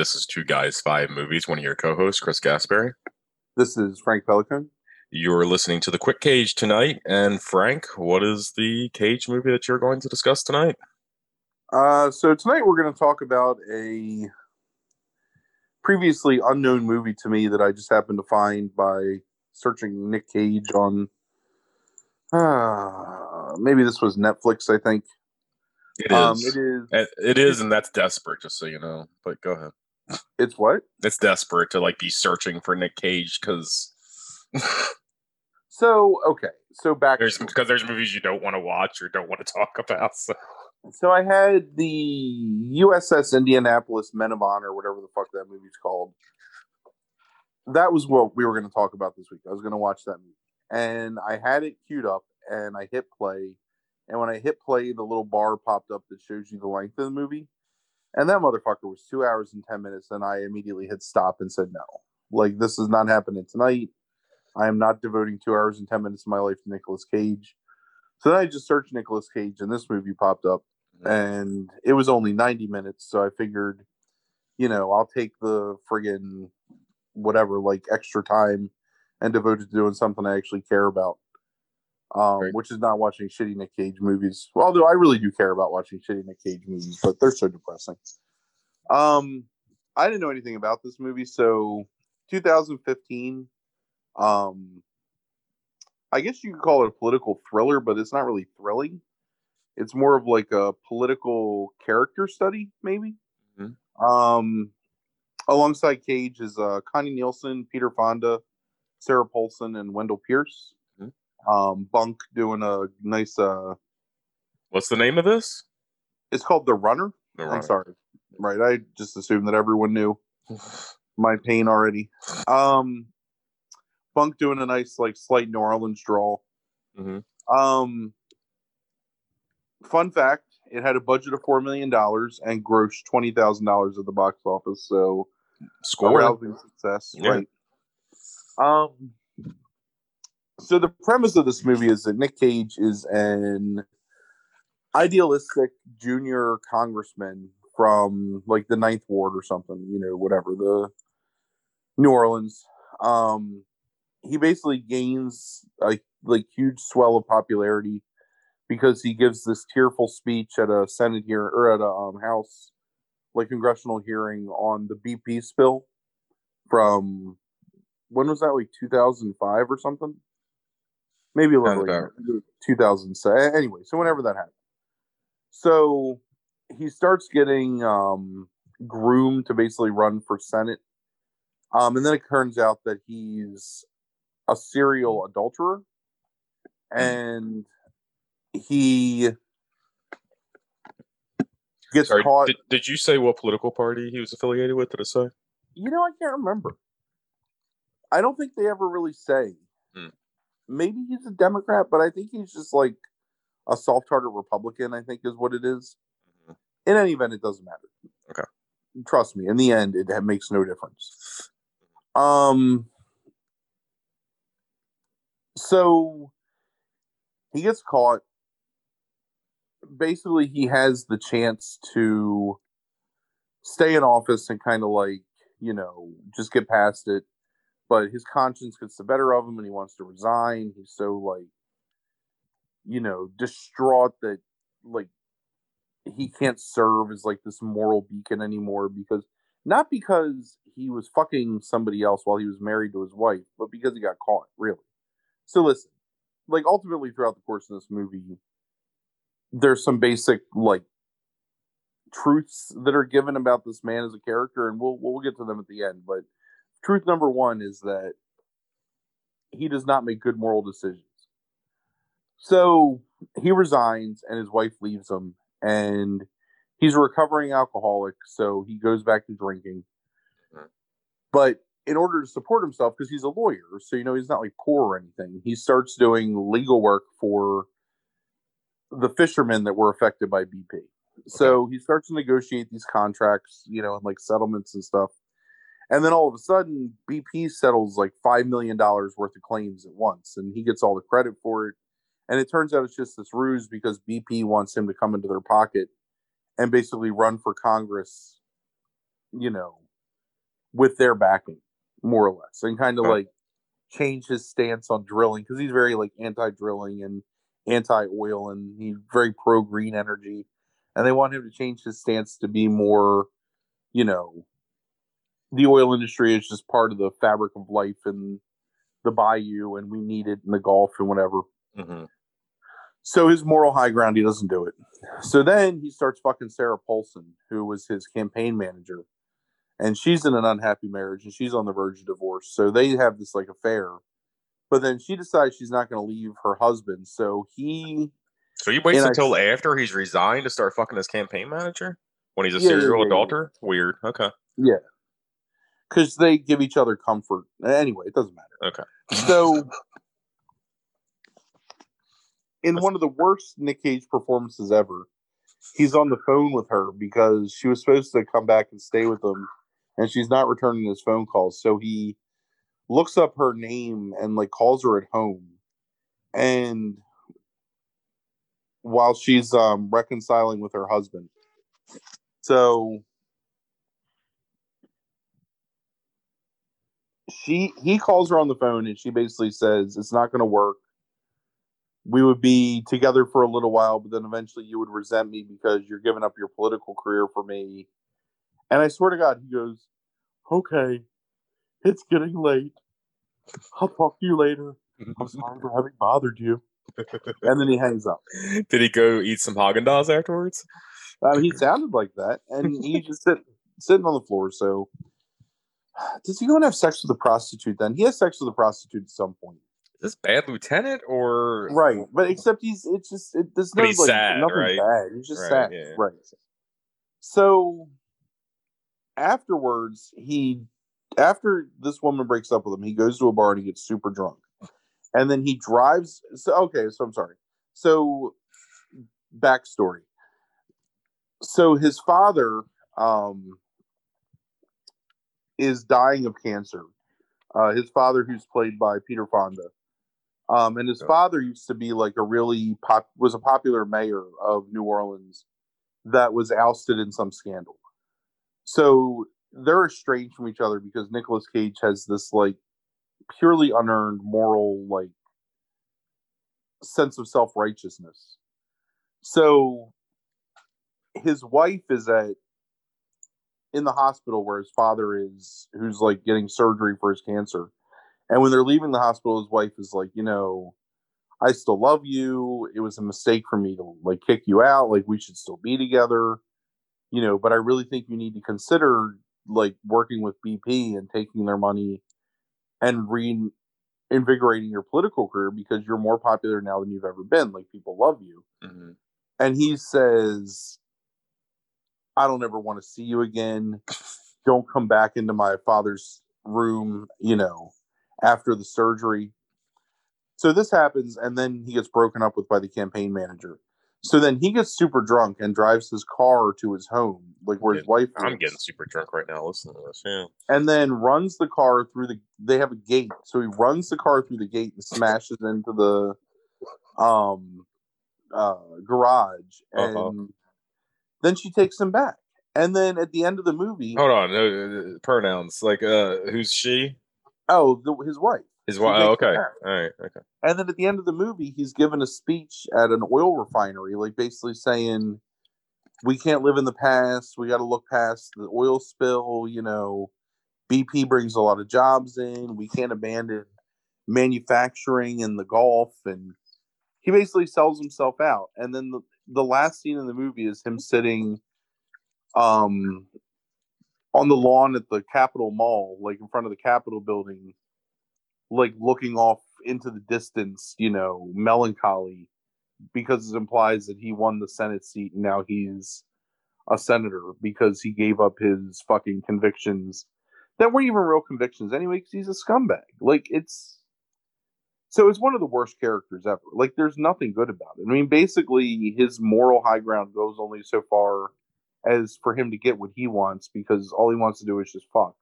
This is Two Guys, Five Movies. One of your co hosts, Chris Gaspari. This is Frank Pelican. You're listening to The Quick Cage tonight. And, Frank, what is the Cage movie that you're going to discuss tonight? Uh, so tonight we're going to talk about a previously unknown movie to me that I just happened to find by searching Nick Cage on. Uh, maybe this was Netflix, I think. It is. Um, it is. It is, and that's desperate, just so you know. But go ahead. It's what? It's desperate to like be searching for Nick Cage because So okay. So back. there's because there's movies you don't want to watch or don't want to talk about. So. So I had the USS Indianapolis Men of Honor, whatever the fuck that movie's called. That was what we were going to talk about this week. I was going to watch that movie, and I had it queued up, and I hit play, and when I hit play, the little bar popped up that shows you the length of the movie, and that motherfucker was two hours and ten minutes, and I immediately hit stop and said no, like this is not happening tonight. I am not devoting two hours and ten minutes of my life to Nicolas Cage. So then I just searched Nicolas Cage, and this movie popped up and it was only 90 minutes so i figured you know i'll take the friggin whatever like extra time and devote it to doing something i actually care about um, Right. which is not watching shitty nick cage movies well, although i really do care about watching shitty nick cage movies but they're so depressing um i didn't know anything about this movie so 2015 um i guess you could call it a political thriller but it's not really thrilling it's more of like a political character study, maybe. Mhm. Um, alongside Cage is uh, Connie Nielsen, Peter Fonda, Sarah Paulson, and Wendell Pierce. Um, Bunk doing a nice. Uh, What's the name of this? it's called The Runner. The I'm sorry. Right, I just assumed that everyone knew my pain already. Um, Bunk doing a nice like slight New Orleans drawl. Mhm. Um, fun fact: it had a budget of four million dollars and grossed twenty thousand dollars at the box office. So Score. rousing success, Yeah. right? Um. So the premise of this movie is that Nick Cage is an idealistic junior congressman from like the Ninth Ward or something, you know, whatever the New Orleans. Um, he basically gains a like huge swell of popularity because he gives this tearful speech at a Senate here or at a um, House like congressional hearing on the BP spill from when was that like 2005 or something maybe a little later 2007 anyway so whenever that happened so he starts getting um groomed to basically run for senate um and then it turns out that he's a serial adulterer and he gets Sorry, caught did, did you say what political party he was affiliated with? Did it say? You know, I can't remember. I don't think they ever really say. Hmm. Maybe he's a Democrat, but I think he's just like a soft-hearted Republican. I think is what it is. Mhm. In any event, it doesn't matter. Okay. Trust me. In the end, it makes no difference. Um. So he gets caught. Basically, he has the chance to stay in office and kind of like you know just get past it but his conscience gets the better of him and he wants to resign he's so like you know distraught that like he can't serve as like this moral beacon anymore because not because he was fucking somebody else while he was married to his wife but because he got caught really so listen like ultimately throughout the course of this movie there's some basic like truths that are given about this man as a character, and we'll we'll get to them at the end. But truth number one is that he does not make good moral decisions. So he resigns and his wife leaves him and he's a recovering alcoholic, so he goes back to drinking. But in order to support himself, because he's a lawyer, so you know he's not like poor or anything, he starts doing legal work for the fishermen that were affected by BP. So he starts to negotiate these contracts, you know, and like settlements and stuff. And then all of a sudden, BP settles like $5 million worth of claims at once, and he gets all the credit for it. And it turns out it's just this ruse because BP wants him to come into their pocket and basically run for Congress, you know, with their backing, more or less, and kind of like change his stance on drilling because he's very like anti-drilling and anti-oil, and he's very pro-green energy, and they want him to change his stance to be more, you know, the oil industry is just part of the fabric of life and the bayou, and we need it in the Gulf and whatever. hmm So his moral high ground, he doesn't do it. So then he starts fucking Sarah Paulson, who was his campaign manager, and she's in an unhappy marriage and she's on the verge of divorce. So they have this like affair, but then she decides she's not going to leave her husband. So he, So he waits And I- until after he's resigned to start fucking his campaign manager when he's a Yeah, yeah, serial yeah, yeah. adulterer. Weird. Okay. Because they give each other comfort. Anyway, it doesn't matter. Okay. So, in one of the worst Nick Cage performances ever, he's on the phone with her because she was supposed to come back and stay with him, and she's not returning his phone calls. So he looks up her name and like calls her at home, and while she's um reconciling with her husband, so she he calls her on the phone and she basically says it's not going to work. We would be together for a little while but then eventually you would resent me because you're giving up your political career for me. And i swear to god he goes okay it's getting late. I'll talk to you later. I'm sorry for having bothered you. And then he hangs up. Did he go eat some Haagen Dazs afterwards? Mean, he sounded like that and he just sit, sitting on the floor so does he go and have sex with a prostitute then? He has sex with a prostitute at some point. Is this Bad Lieutenant or right but except he's it's just it, there's no like sad, nothing right? bad. He's just Right, sad. yeah. right. So afterwards he after this woman breaks up with him he goes to a bar and he gets super drunk. And then he drives so okay so i'm sorry. So backstory. So his father um is dying of cancer uh his father who's played by peter fonda um and his Yeah. father used to be like a really pop was a popular mayor of new orleans that was ousted in some scandal so they're estranged from each other because Nicolas Cage has this like purely unearned moral like sense of self-righteousness. So his wife is at in the hospital where his father is who's like getting surgery for his cancer. And when they're leaving the hospital his wife is like, you know, I still love you. It was a mistake for me to like kick you out. Like we should still be together. You know, but I really think you need to consider like working with BP and taking their money and reinvigorating your political career because you're more popular now than you've ever been. Like people love you. Mhm. And he says, I don't ever want to see you again. Don't come back into my father's room, you know, after the surgery. So this happens, and then he gets broken up with by the campaign manager. So then he gets super drunk and drives his car to his home, like where his wife. I'm lives getting super drunk right now listening to this. Yeah. and then runs the car through the they have a gate so he runs the car through the gate and smashes into the um uh garage and Uh-huh. Then she takes him back. And then at the end of the movie Hold on, uh, pronouns like uh, who's she? oh the, his wife. His wife. Oh, okay, all right, okay. and then at the end of the movie he's given a speech at an oil refinery like basically saying we can't live in the past. We got to look past the oil spill you know. Bp brings a lot of jobs in. We can't abandon manufacturing in the gulf. And he basically sells himself out. And then the, the last scene in the movie is him sitting um on the lawn at the capitol mall like in front of the capitol building like looking off into the distance, you know, melancholy. because it implies that he won the Senate seat and now he's a senator because he gave up his fucking convictions that weren't even real convictions anyway because he's a scumbag. Like it's so it's one of the worst characters ever. Like there's nothing good about it. I mean, basically his moral high ground goes only so far as for him to get what he wants because all he wants to do is just fuck.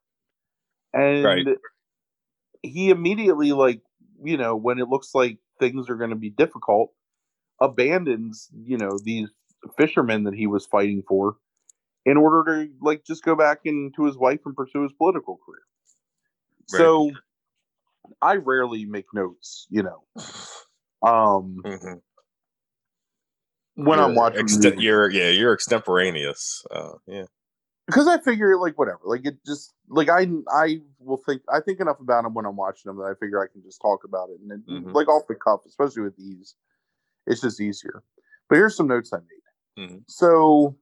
And Right. he immediately like, you know, when it looks like things are going to be difficult, abandons, you know, these fishermen that he was fighting for in order to like just go back into his wife and pursue his political career. Right. So I rarely make notes, you know. Um Mhm. when I'm watching ext- you're yeah, you're extemporaneous. Uh, yeah. because I figure like whatever, like it just like I I will think I think enough about them when I'm watching them that I figure I can just talk about it and then, Mhm. like off the cuff, especially with these, it's just easier. But here's some notes I made. Mhm. So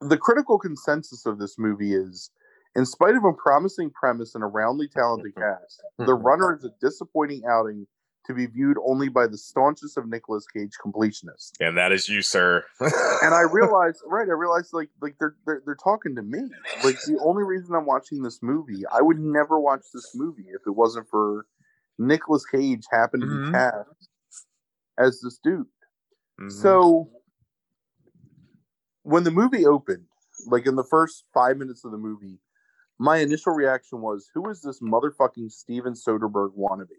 the critical consensus of this movie is, in spite of a promising premise and a roundly talented Mhm. cast, The Mhm. Runner is a disappointing outing to be viewed only by the staunchest of Nicolas Cage completionists And that is you, sir. and I realized, right? I realized, like, like they're, they're they're talking to me. Like the only reason I'm watching this movie, I would never watch this movie if it wasn't for Nicolas Cage happened to Mhm. be cast as this dude. Mhm. So when the movie opened, like in the first five minutes of the movie, my initial reaction was, "Who is this motherfucking Steven Soderbergh wannabe?"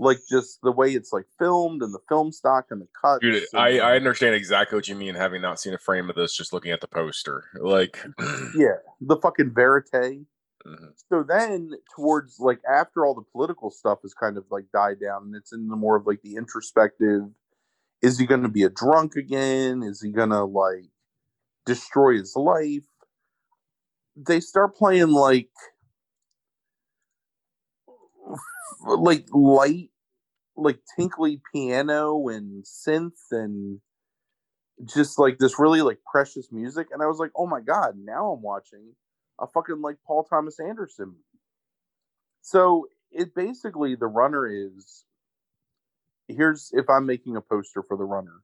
Like just the way it's like filmed and the film stock and the cut. Dude, and- I, I understand exactly what you mean having not seen a frame of this just looking at the poster. Like yeah, the fucking verite. Mhm. so then towards like after all the political stuff has kind of like died down and it's in the more of like the introspective is he going to be a drunk again is he going to like destroy his life they start playing like like light like tinkly piano and synth and just like this really like precious music and i was like oh my god now i'm watching a fucking like Paul Thomas Anderson. So it basically the runner is here's if I'm making a poster for the runner.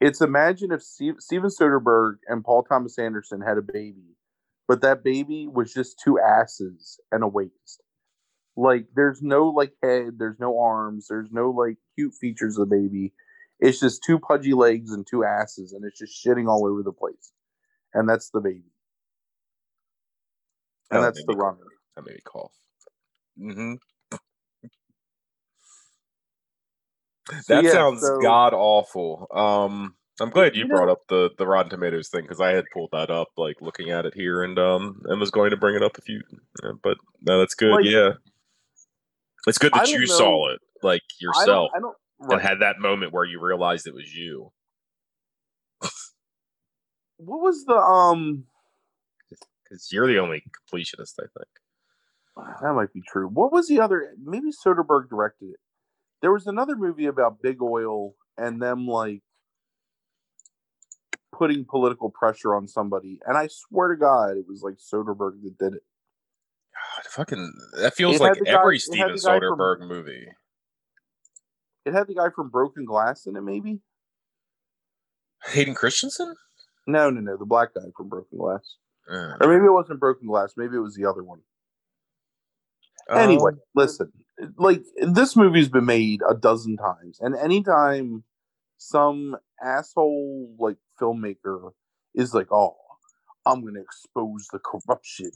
It's imagine if Steve, Steven Soderbergh and Paul Thomas Anderson had a baby, but that baby was just two asses and a waist. Like there's no like head, there's no arms, there's no like cute features of the baby. It's just two pudgy legs and two asses, and it's just shitting all over the place. And that's the baby. And That that's the runner. That made me cough. hmm So, That yeah, sounds so- god awful. Um, I'm glad you brought up the the Rotten Tomatoes thing because I had pulled that up, like looking at it here, and um, and was going to bring it up if you, but no, that's good. Like, yeah, it's good that you know- saw it like I yourself don't. I don't and had that moment where you realized it was you. what was the um? Because you're the only completionist, I think. That might be true. What was the other? Maybe Soderbergh directed it. There was another movie about big oil and them like putting political pressure on somebody, and I swear to God, it was like Soderbergh that did it. God, fucking, that feels It like guy- every Steven guy from- Soderbergh movie. It had the guy from Broken Glass in it, maybe. Hayden Christensen. No, no, no, the black guy from Broken Glass, Uh, or maybe it wasn't Broken Glass. Maybe it was the other one. Anyway, um, listen, like this movie's been made a dozen times, and anytime some asshole like filmmaker is like, "Oh, I'm going to expose the corruption,"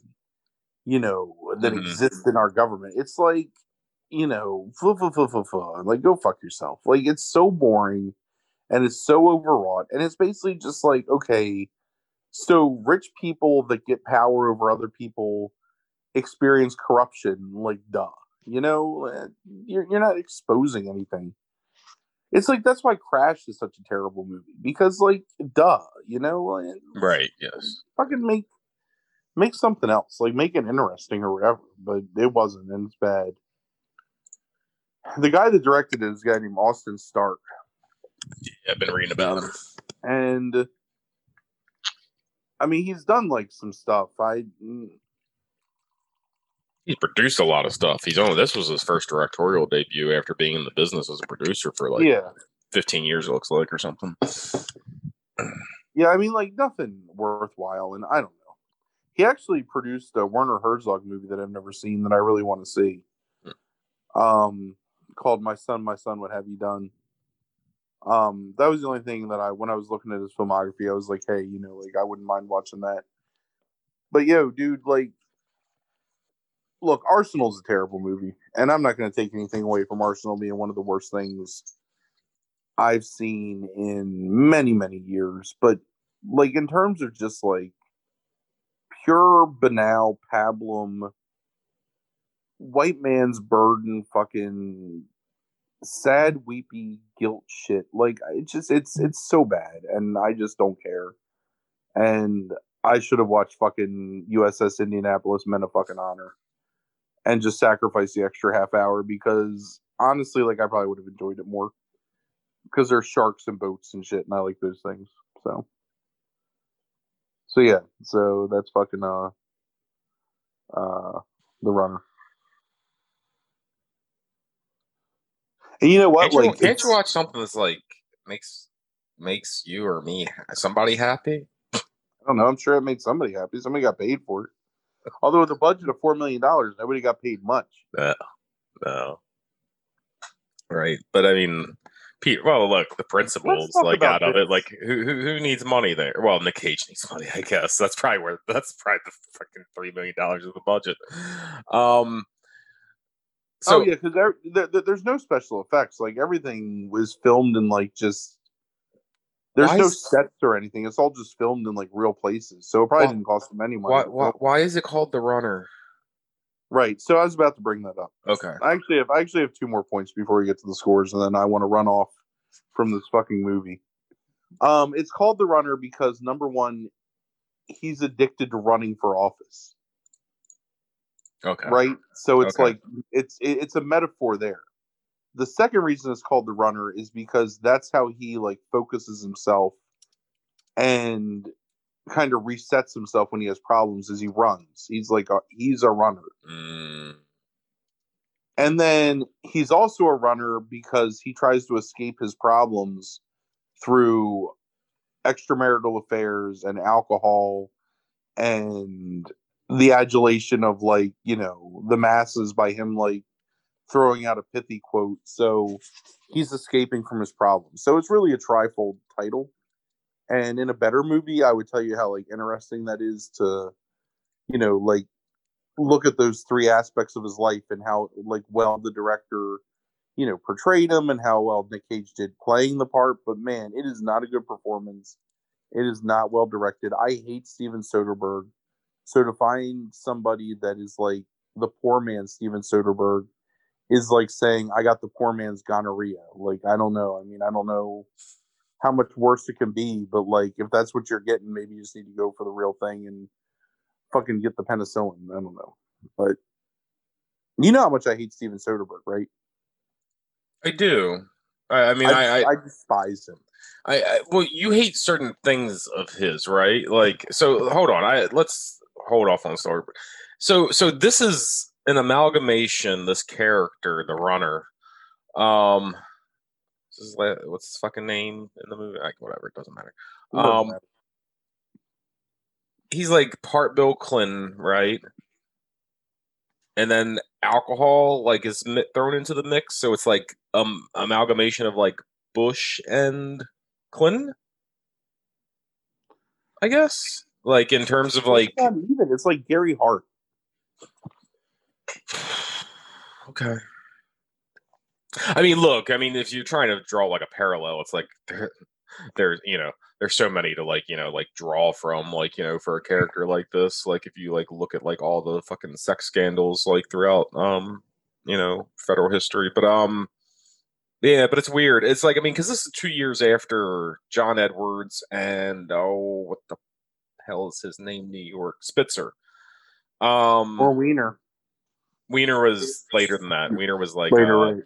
you know, that Mhm. exists in our government, it's like, you know, fu- fu- fu- fu- fu, like go fuck yourself. Like it's so boring, and it's so overwrought, and it's basically just like, okay, so rich people that get power over other people experience corruption like duh you know Uh, you're, you're not exposing anything it's like that's why crash is such a terrible movie because like duh you know right. Yes. fucking make make something else like make it interesting or whatever but it wasn't and it's bad the guy that directed it is a guy named austin stark Yeah, I've been reading about him. and i mean he's done like some stuff i mm, He's produced a lot of stuff. He's only this was his first directorial debut after being in the business as a producer for like yeah 15 years, it looks like, or something. Yeah, I mean, like nothing worthwhile, and I don't know. He actually produced a Werner Herzog movie that I've never seen that I really want to see. Um, called "My Son, My Son, What Have You Done." Um, that was the only thing that I, when I was looking at his filmography, I was like, hey, you know, like I wouldn't mind watching that. But yo, dude, like, look, Arsenal's a terrible movie, and I'm not going to take anything away from Arsenal being one of the worst things I've seen in many, many years. But like in terms of just like pure banal pablum white man's burden fucking sad weepy guilt shit like it just it's it's so bad and i just don't care and i should have watched fucking uss indianapolis men of fucking honor and just sacrifice the extra half hour because honestly like i probably would have enjoyed it more because there's sharks and boats and shit and i like those things so so yeah so that's fucking uh uh the runner and you know what Can't, you, like can't you watch something that's like makes makes you or me somebody happy? I don't know. I'm sure it made somebody happy. Somebody got paid for it. Although with a budget of four million dollars, nobody got paid much. No, no. Right, but I mean, Pete. Well, look, the principles like out of it. Like, who, who who needs money there? Well, Nick Cage needs money, I guess. That's probably where that's probably the fucking three million dollars of the budget. Um. So oh yeah, because there, there- there's no special effects. Like everything was filmed in like just. There's Why no is- sets or anything. It's all just filmed in like real places, so it probably Why- didn't cost them any money. why, why why is it called the runner? Right. So I was about to bring that up. Okay. I actually have I actually have two more points before we get to the scores, and then I want to run off from this fucking movie. Um, it's called the runner because number one, he's addicted to running for office. Okay. right? So it's Okay. like it's it, it's a metaphor there. The second reason it's called the runner is because that's how he like focuses himself and kind of resets himself when he has problems as he runs. He's like a, he's a runner. Mm, And then he's also a runner because he tries to escape his problems through extramarital affairs and alcohol and the adulation of like, you know, the masses by him like throwing out a pithy quote. So he's escaping from his problems. So it's really a trifold title. And in a better movie, I would tell you how like interesting that is to, you know, like look at those three aspects of his life and how like well the director you know portrayed him and how well Nick Cage did playing the part but man it is not a good performance it is not well directed I hate Steven Soderbergh so to find somebody that is like the poor man Steven Soderbergh is like saying I got the poor man's gonorrhea like I don't know I mean I don't know how much worse it can be but like if that's what you're getting maybe you just need to go for the real thing and fucking get the penicillin. I don't know, but you know how much I hate Steven Soderbergh, right? I do. I, I mean, I, I, I despise him. I, I, well, you hate certain things of his, right? Like, so hold on. I let's hold off on Soderbergh. So, so this is an amalgamation. This character, the runner, um, this is what's his fucking name in the movie? Like, whatever, it doesn't matter. Um, he's like part Bill Clinton, right? And then alcohol like is thrown into the mix, so it's like um amalgamation of like Bush and Clinton. I guess, like in terms of like it's even. It's like Gary Hart. okay. I mean, look. I mean, if you're trying to draw like a parallel, it's like there, there's you know there's so many to like you know like draw from like you know for a character like this. Like if you like look at like all the fucking sex scandals like throughout um you know federal history, but um yeah, but it's weird. It's like I mean because this is two years after John Edwards and oh what the hell is his name? New York Spitzer. Um, Or Wiener. Wiener was later than that. Wiener was like Later, uh, right.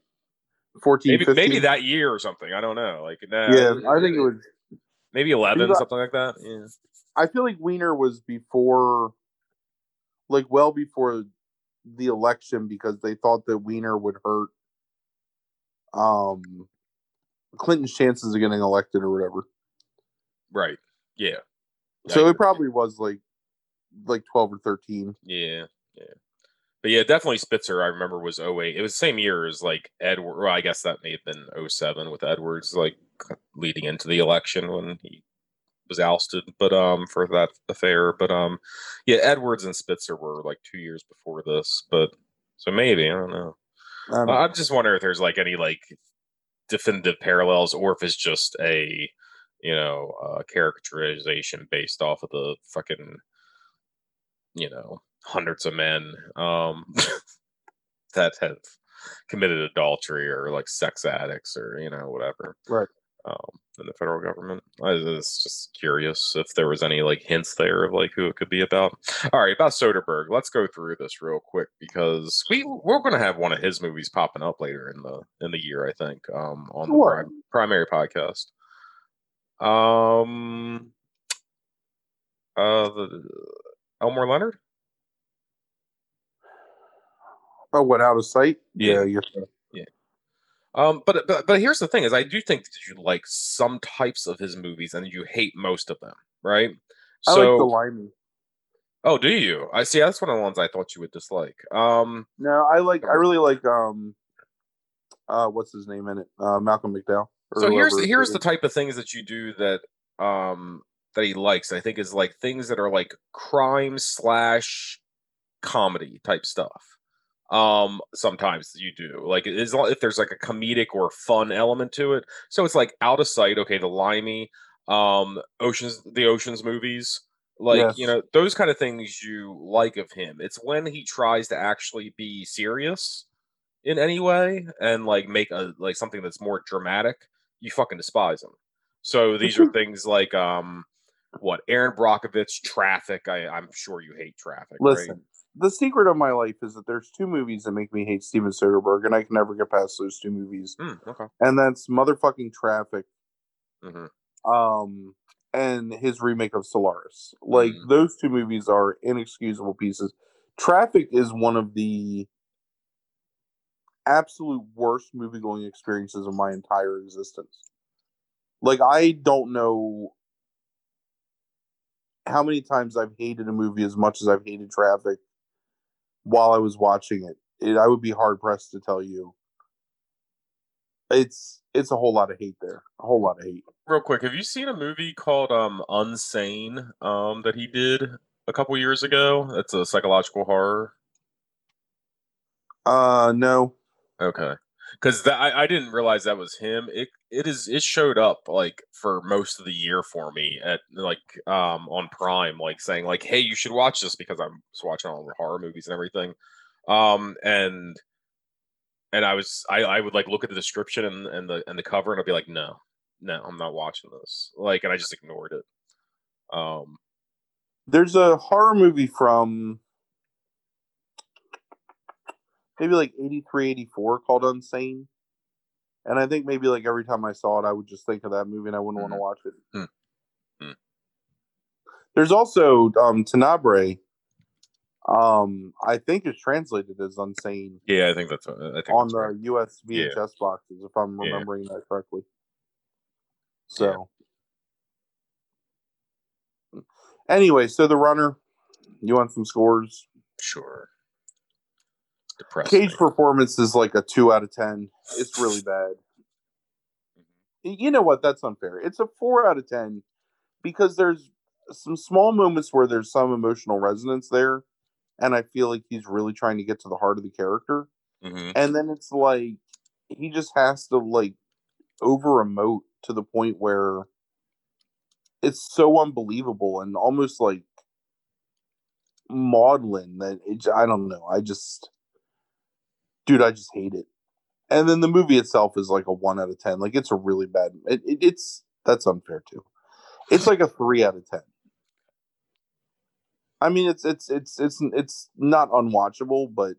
14, maybe 15? maybe that year or something. I don't know. Like Yeah, I think it was. maybe eleven, He's a- something like that. Yeah. I feel like Wiener was before, like, well before the election because they thought that Wiener would hurt, um, Clinton's chances of getting elected or whatever. Right. Yeah. So it probably was like like twelve or thirteen. Yeah, yeah. But yeah, definitely Spitzer. I remember was 08. It was the same year as like Edward. Well, I guess that may have been 07 with Edwards, like leading into the election when he was ousted. But um, for that affair. But um, yeah, Edwards and Spitzer were like two years before this. But so maybe I don't know. Um, I- I'm just wondering if there's like any like definitive parallels, or if it's just a you know uh, characterization based off of the fucking you know hundreds of men um that have committed adultery or like sex addicts or you know whatever Right. um in the federal government. I was just curious if there was any like hints there of like who it could be about. All right about soderbergh. Let's go through this real quick because we we're going to have one of his movies popping up later in the in the year i think um on the prim- primary podcast. Um uh the elmore leonard oh, what out of sight? Yeah. yeah. Um, but but but here's the thing: is I do think that you like some types of his movies, and you hate most of them, right? I So, like the limey. oh, do you? I see. That's one of the ones I thought you would dislike. Um, No, I like. I really like. Um, uh, what's his name in it? Uh, Malcolm McDowell. so here's whoever here's the type of things that you do that um that he likes. I think is like things that are like crime slash comedy type stuff. Um, sometimes you do like as long if there's like a comedic or fun element to it. So it's like out of sight. Okay, the limey, um, oceans, the oceans movies. Like Yes. you know those kind of things you like of him. It's when he tries to actually be serious in any way and like make a like something that's more dramatic, you fucking despise him. So these are things like um what Erin Brockovich, Traffic. I, I'm sure you hate Traffic. Listen, right? The secret of my life is that there's two movies that make me hate Steven Soderbergh, and I can never get past those two movies. Hmm, okay. And that's motherfucking Traffic, hmm um, and his remake of Solaris. Like Mhm. those two movies are inexcusable pieces. Traffic is one of the absolute worst movie going experiences of my entire existence. Like I don't know how many times I've hated a movie as much as I've hated Traffic while I was watching it. it I would be hard pressed to tell you. It's it's a whole lot of hate there. A whole lot of hate. Real quick, have you seen a movie called um Unsane um that he did a couple years ago? It's a psychological horror. Uh no. Okay. Because I, I didn't realize that was him. It it is it showed up like for most of the year for me at like um on Prime, like saying like, hey, you should watch this because I'm watching all the horror movies and everything. Um and and I was I, I would like look at the description and, and the and the cover and I'd be like, no, no, I'm not watching this. Like and I just ignored it. Um There's a horror movie from maybe like 83, 84 called Unsane. And I think maybe like every time I saw it, I would just think of that movie and I wouldn't want Mhm. to watch it. Hmm. Hmm. There's also um, Tenebrae. Um, I think it's translated as Unsane yeah, I think that's uh, I think on the right. US Yeah. VHS boxes, if I'm Yeah. remembering that correctly. So, anyway, so the runner, you want some scores? sure. Depressing. Cage performance is like a two out of ten. It's really bad. You know what? That's unfair. It's a four out of ten because there's some small moments where there's some emotional resonance there, and I feel like he's really trying to get to the heart of the character. Mhm. And then it's like he just has to like over emote to the point where it's so unbelievable and almost like maudlin that it, I don't know. I just, dude, I just hate it. And then the movie itself is like a one out of ten. Like it's a really bad. It, it, it's that's unfair too. It's like a three out of ten. I mean, it's it's it's it's it's not unwatchable, but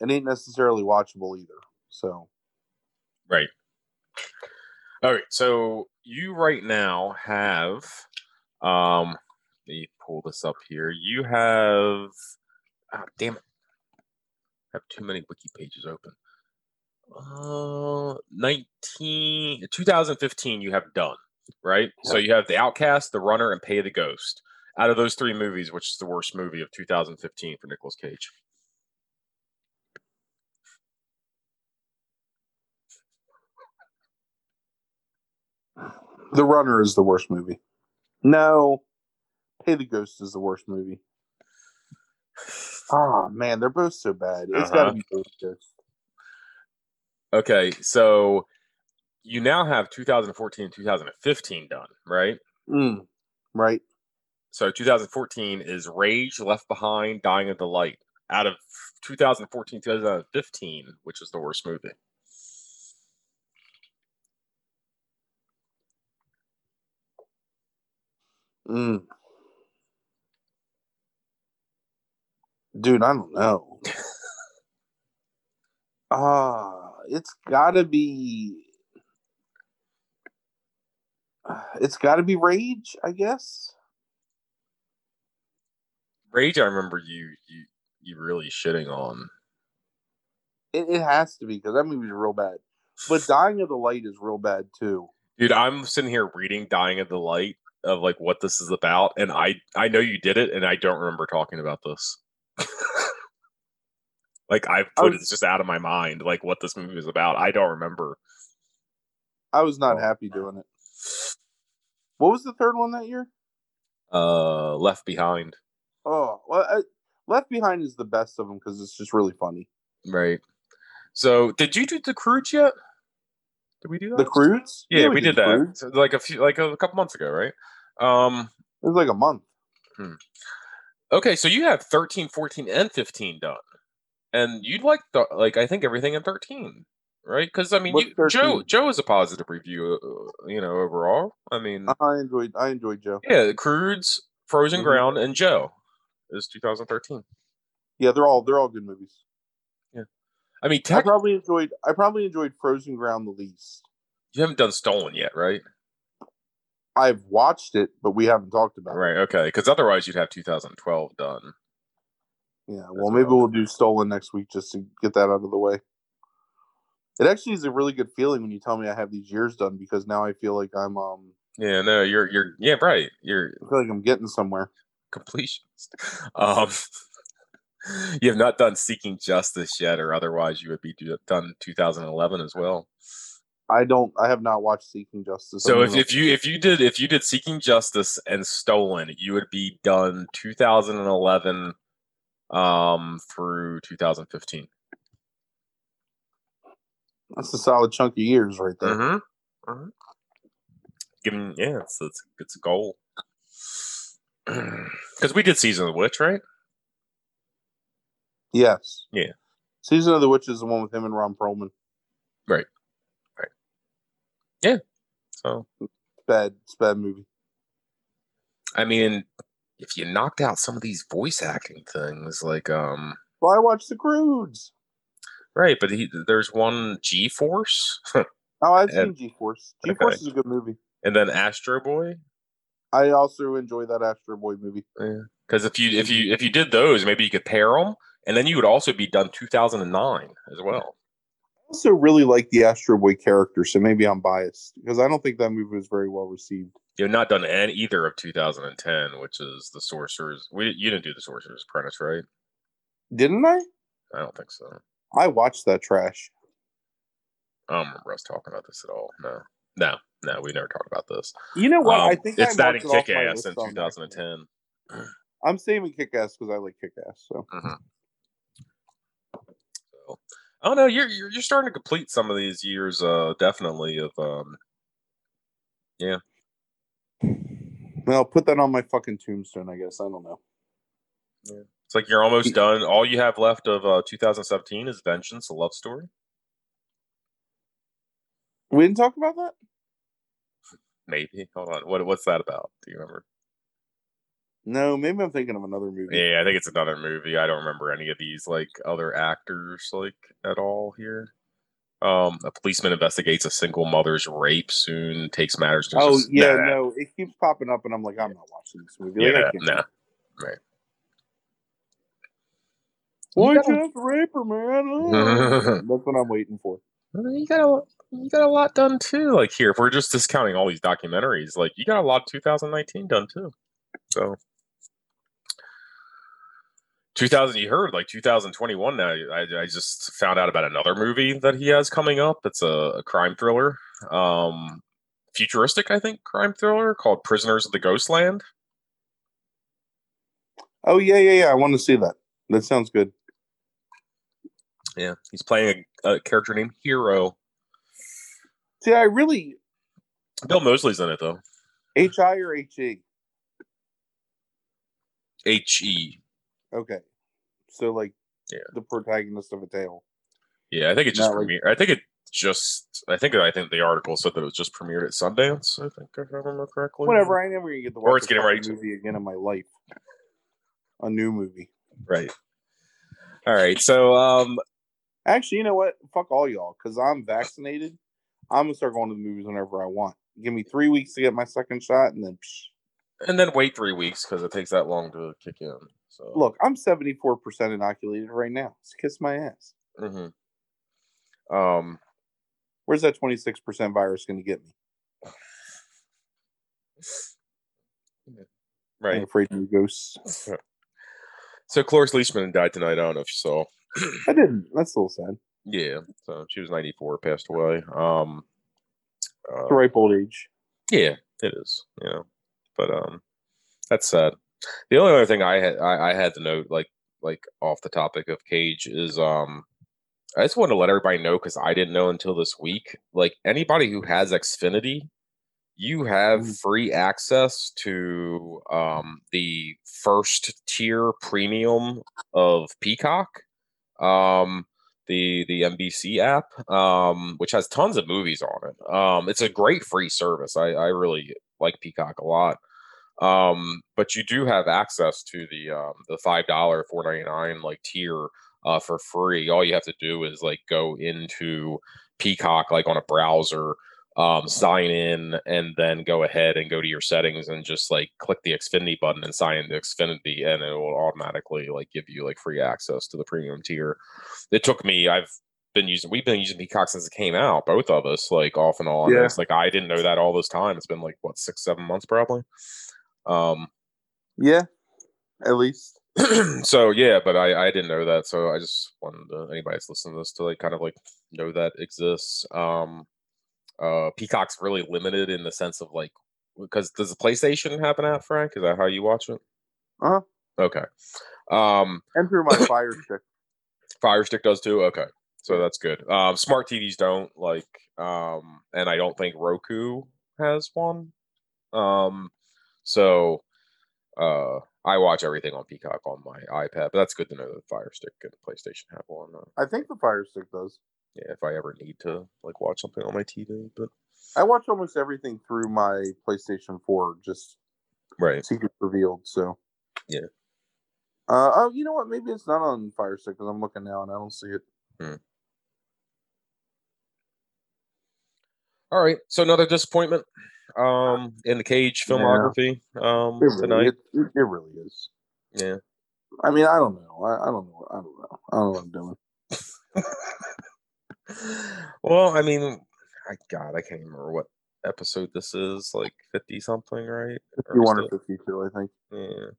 it ain't necessarily watchable either. So Right. All right. So you right now have um let me pull this up here. You have ah, damn it. I have too many wiki pages open. uh 19 2015 you have done right so you have the outcast the runner and pay the ghost out of those three movies which is the worst movie of 2015 for Nicolas Cage The Runner is the worst movie. No, Pay the Ghost is the worst movie. Oh man, they're both so bad. It's got to Uh-huh. be the okay so you now have 2014 and 2015 done right Mm, right. so 2014 is rage left behind dying of the light out of 2014 2015 which is the worst movie Mm. Dude, I don't know. Ah, it's got to be. It's got to be Rage, I guess. Rage, I remember you you you really shitting on. It, it has to be because that movie's real bad. But Dying of the Light is real bad too. Dude, I'm sitting here reading "Dying of the Light" of like what this is about, and I I know you did it, and I don't remember talking about this. Like I've I put was- it just out of my mind, like what this movie was about. I don't remember. I was not Oh. happy doing it. What was the third one that year? Uh, Left Behind, Oh, well, I, Left Behind is the best of them because it's just really funny. right? So, did you do the Croods yet? Did we do that? The Croods? Yeah, we did The that. So, like a few, like a couple months ago, right? Um, It was like a month. Okay, so you have 13, 14, and 15 done. And you'd like the like I think everything in 13, right? Cuz I mean, you, Joe Joe is a positive review, uh, you know, overall. I mean, I enjoyed. I enjoyed Joe. yeah, Croods, Frozen Mhm. Ground and Joe is 2013. Yeah, they're all they're all good movies. Yeah, I mean, I probably enjoyed. I probably enjoyed Frozen Ground the least. you haven't done Stolen yet, right? I've watched it, but we haven't talked about it. Right, okay. Cuz otherwise you'd have 2012 done. Yeah, well, maybe well. we'll do Stolen next week just to get that out of the way. It actually is a really good feeling when you tell me I have these years done because now I feel like I'm um Yeah, no, you're you're yeah, right. You're I feel like I'm getting somewhere. completionist. Um, you have not done Seeking Justice yet, or otherwise you would be do, done 2011 as well. I don't. I have not watched Seeking Justice. So if, if you if you did if you did Seeking Justice and Stolen, you would be done 2011 um through 2015. that's a solid chunk of years right there. Mm-hmm. mm-hmm. Given yeah, it's it's, it's a goal. Because we did Season of the Witch, right? Yes. Yeah. Season of the Witch is the one with him and Ron Perlman. Right. Right. Yeah. So Bad. It's a bad movie. I mean, if you knocked out some of these voice acting things, like um, Well, I watched The Croods. right, but he, there's one G Force, Oh, I've And- seen G Force. G Force Okay. is a good movie. and then Astro Boy. I also enjoy that Astro Boy movie. Because if you if you if you did those, maybe you could pair them, and then you would also be done 2009 as well. I also really like the Astro Boy character, so maybe I'm biased because I don't think that movie was very well received. You've not done any, either of 2010, which is the Sorcerer's. We you didn't do the Sorcerer's Apprentice, right? Didn't I? I don't think so. I watched that trash. I don't remember us talking about this at all. No, no, no. We never talked about this. You know what? I Um, think it's I that in Kick Ass in 2010. I'm saving Kick Ass because I like Kick Ass. So So, oh no, you're, you're you're starting to complete some of these years. Uh, definitely of um. Well, put that on my fucking tombstone. I guess I don't know. It's like you're almost done. All you have left of uh 2017 is Vengeance, a love story. We didn't talk about that. Maybe. Hold on. What what's that about? Do you remember? No, maybe I'm thinking of another movie. Yeah, I think it's another movie. I don't remember any of these like other actors like at all here. Um, a policeman investigates a single mother's rape. Soon takes matters. into Oh his- yeah, Nah, no, it keeps popping up, and I'm like, I'm not watching this movie. Yeah, Like, nah, can't. nah. Why You you have rape her, man? Oh. That's what I'm waiting for. You got a you got a lot done too. Like here, if we're just discounting all these documentaries, like you got a lot of 2019 done too. So 2000, you heard like 2021. Now I, I just found out about another movie that he has coming up. It's a, a crime thriller, um, futuristic, I think, crime thriller called Prisoners of the Ghostland. Oh yeah, yeah, yeah. I want to see that. That sounds good. Yeah, he's playing a, a character named Hero. See, I really Bill Moseley's in it though. H I or H E. Okay, so like Yeah. the protagonist of a tale. Yeah, I think it just Not like- premiered. I think it just. I think I think the article said that it was just premiered at Sundance. I think if I remember correctly. Whatever. I never get the Or it's getting ready to- movie again in my life. A new movie. Right. All right. So um, Actually, you know what? Fuck all y'all, because I'm vaccinated. I'm gonna start going to the movies whenever I want. Give me three weeks to get my second shot, and then psh. and then wait three weeks because it takes that long to kick in. So look, I'm 74 percent inoculated right now. Just kiss my ass. hmm Um. Where's that 26 percent virus gonna get me? right. I'm afraid of ghosts. So Cloris Leachman died tonight. I don't know if you saw. I didn't. That's a little sad. Yeah. So she was 94, passed away. Um. uh, ripe old age. Yeah, it is. You know, but um, that's sad. The only other thing I had I, I had to note, like like off the topic of Cage, is um, I just wanted to let everybody know because I didn't know until this week. Like anybody who has Xfinity, you have Mm. free access to um the first tier premium of Peacock. Um, the the NBC app, um, which has tons of movies on it. Um, it's a great free service. I, I really like Peacock a lot. Um, but you do have access to the um, the five dollar four ninety nine like tier uh, for free. All you have to do is like go into Peacock like on a browser, um, sign in, and then go ahead and go to your settings and just like click the Xfinity button and sign into Xfinity, and it will automatically like give you like free access to the premium tier. It took me. I've been using. We've been using Peacock since it came out, both of us, like off and on. Yeah. It's like I didn't know that all this time. It's been like what six, seven months probably. Um. Yeah, at least. so yeah, but I I didn't know that, so I just wanted to, anybody that's listening to this to like kind of like know that exists. Um, uh, Peacock's really limited in the sense of like because does the PlayStation have an app, Frank? Is that how you watch it? Uh huh. Okay. Um, And through my Fire Stick. Fire Stick does too. Okay, so that's good. Um, smart TVs don't like, um, and I don't think Roku has one. Um, so uh, I watch everything on Peacock on my iPad, but that's good to know that Fire Stick and PlayStation have one. Uh, I think the Fire Stick does. yeah, if I ever need to like watch something on my TV, but I watch almost everything through my PlayStation 4, just right, secret revealed. So Yeah. Uh, oh, you know what? Maybe it's not on Fire Stick because I'm looking now and I don't see it. All right. So another disappointment um in the Cage Yeah. filmography um It really, tonight. it, it, it really is. Yeah. I mean, I don't know. I, I don't know. I don't know. I don't know what I'm doing. well, I mean, I God, I can't remember what episode this is. Like fifty something, right? Or You is 52, I think. Yeah.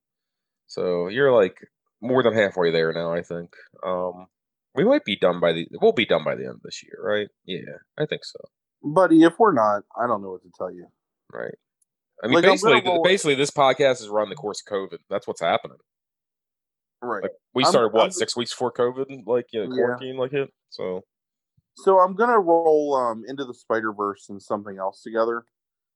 So you're like more than halfway there now, I think. Um we might be done by the we'll be done by the end of this year, right? Yeah, I think so. Buddy, if we're not, I don't know what to tell you. Right. I mean Like, basically basically this podcast is run the course of COVID. That's what's happening. Right. Like we I'm- started what, I'm- six weeks before COVID, like you know, Yeah. quarantine like it. So So I'm gonna roll um into the Spider Verse and something else together.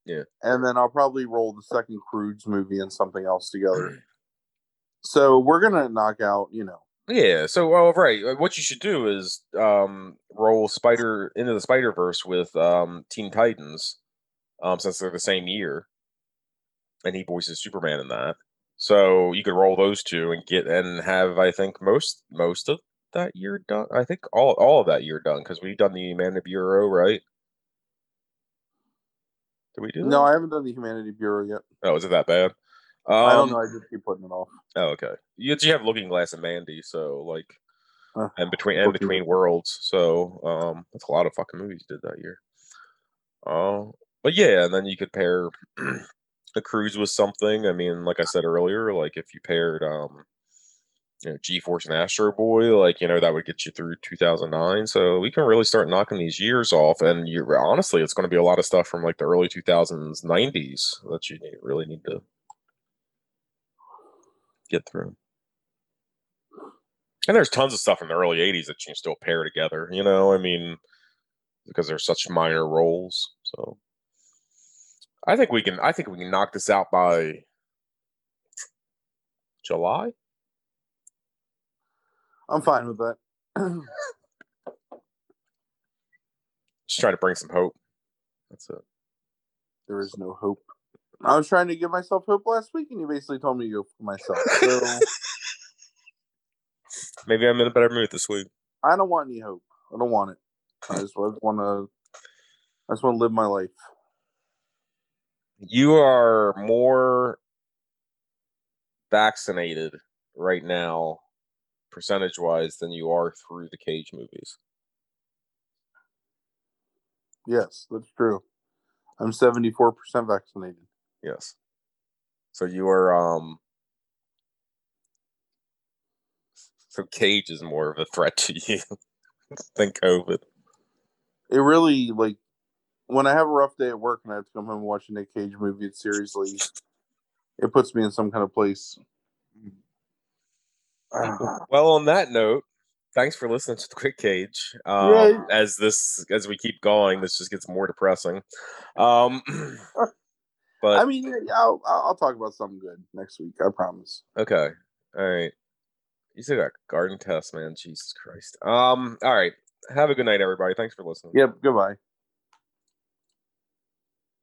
Yeah. And then I'll probably roll the second Croods movie and something else together. so we're gonna knock out, you know. Yeah, so well, right. uh, What you should do is um, roll Spider into the Spider Verse with um, Teen Titans, um, since they're the same year, and he voices Superman in that. So you could roll those two and get and have I think most most of that year done. I think all all of that year done because we've done the Humanity Bureau, right? Did we do? No. I haven't done the Humanity Bureau yet. Oh, is it that bad? Um, I don't know. I just keep putting it off. Oh, okay. You, you have Looking Glass and Mandy, so like, Uh, and between and between worlds. So um, that's a lot of fucking movies you did that year. Uh, but yeah, and then you could pair a cruise with something. I mean, like I said earlier, like if you paired um, you know, G Force and Astro Boy, like you know that would get you through 2009. So we can really start knocking these years off. And you honestly, it's going to be a lot of stuff from like the early 2000s, 90s that you need, really need to get through. And there's tons of stuff in the early 80s that you can still pair together, you know? I mean, because they're such minor roles. So I think we can I think we can knock this out by July. I'm fine with that. Just trying to bring some hope. That's it. there is no hope. I was trying to give myself hope last week, and you basically told me to go for myself. So Maybe I'm in a better mood this week. I don't want any hope. I don't want it. I just want to. I just want to live my life. You are more vaccinated right now, percentage wise, than you are through the Cage movies. Yes, that's true. I'm 74% vaccinated. Yes. So you are um so Cage is more of a threat to you than COVID. It really like when I have a rough day at work and I have to come home and watch a Nick Cage movie. It seriously, it puts me in some kind of place. Well, on that note, thanks for listening to the Quick Cage. Um, Yay. as this as we keep going, this just gets more depressing. Um but I mean, I'll I'll talk about something good next week. I promise. okay. All right. You still got Guarding Tess, man. Jesus Christ. Um, all right. Have a good night, everybody. Thanks for listening. Yep. Goodbye.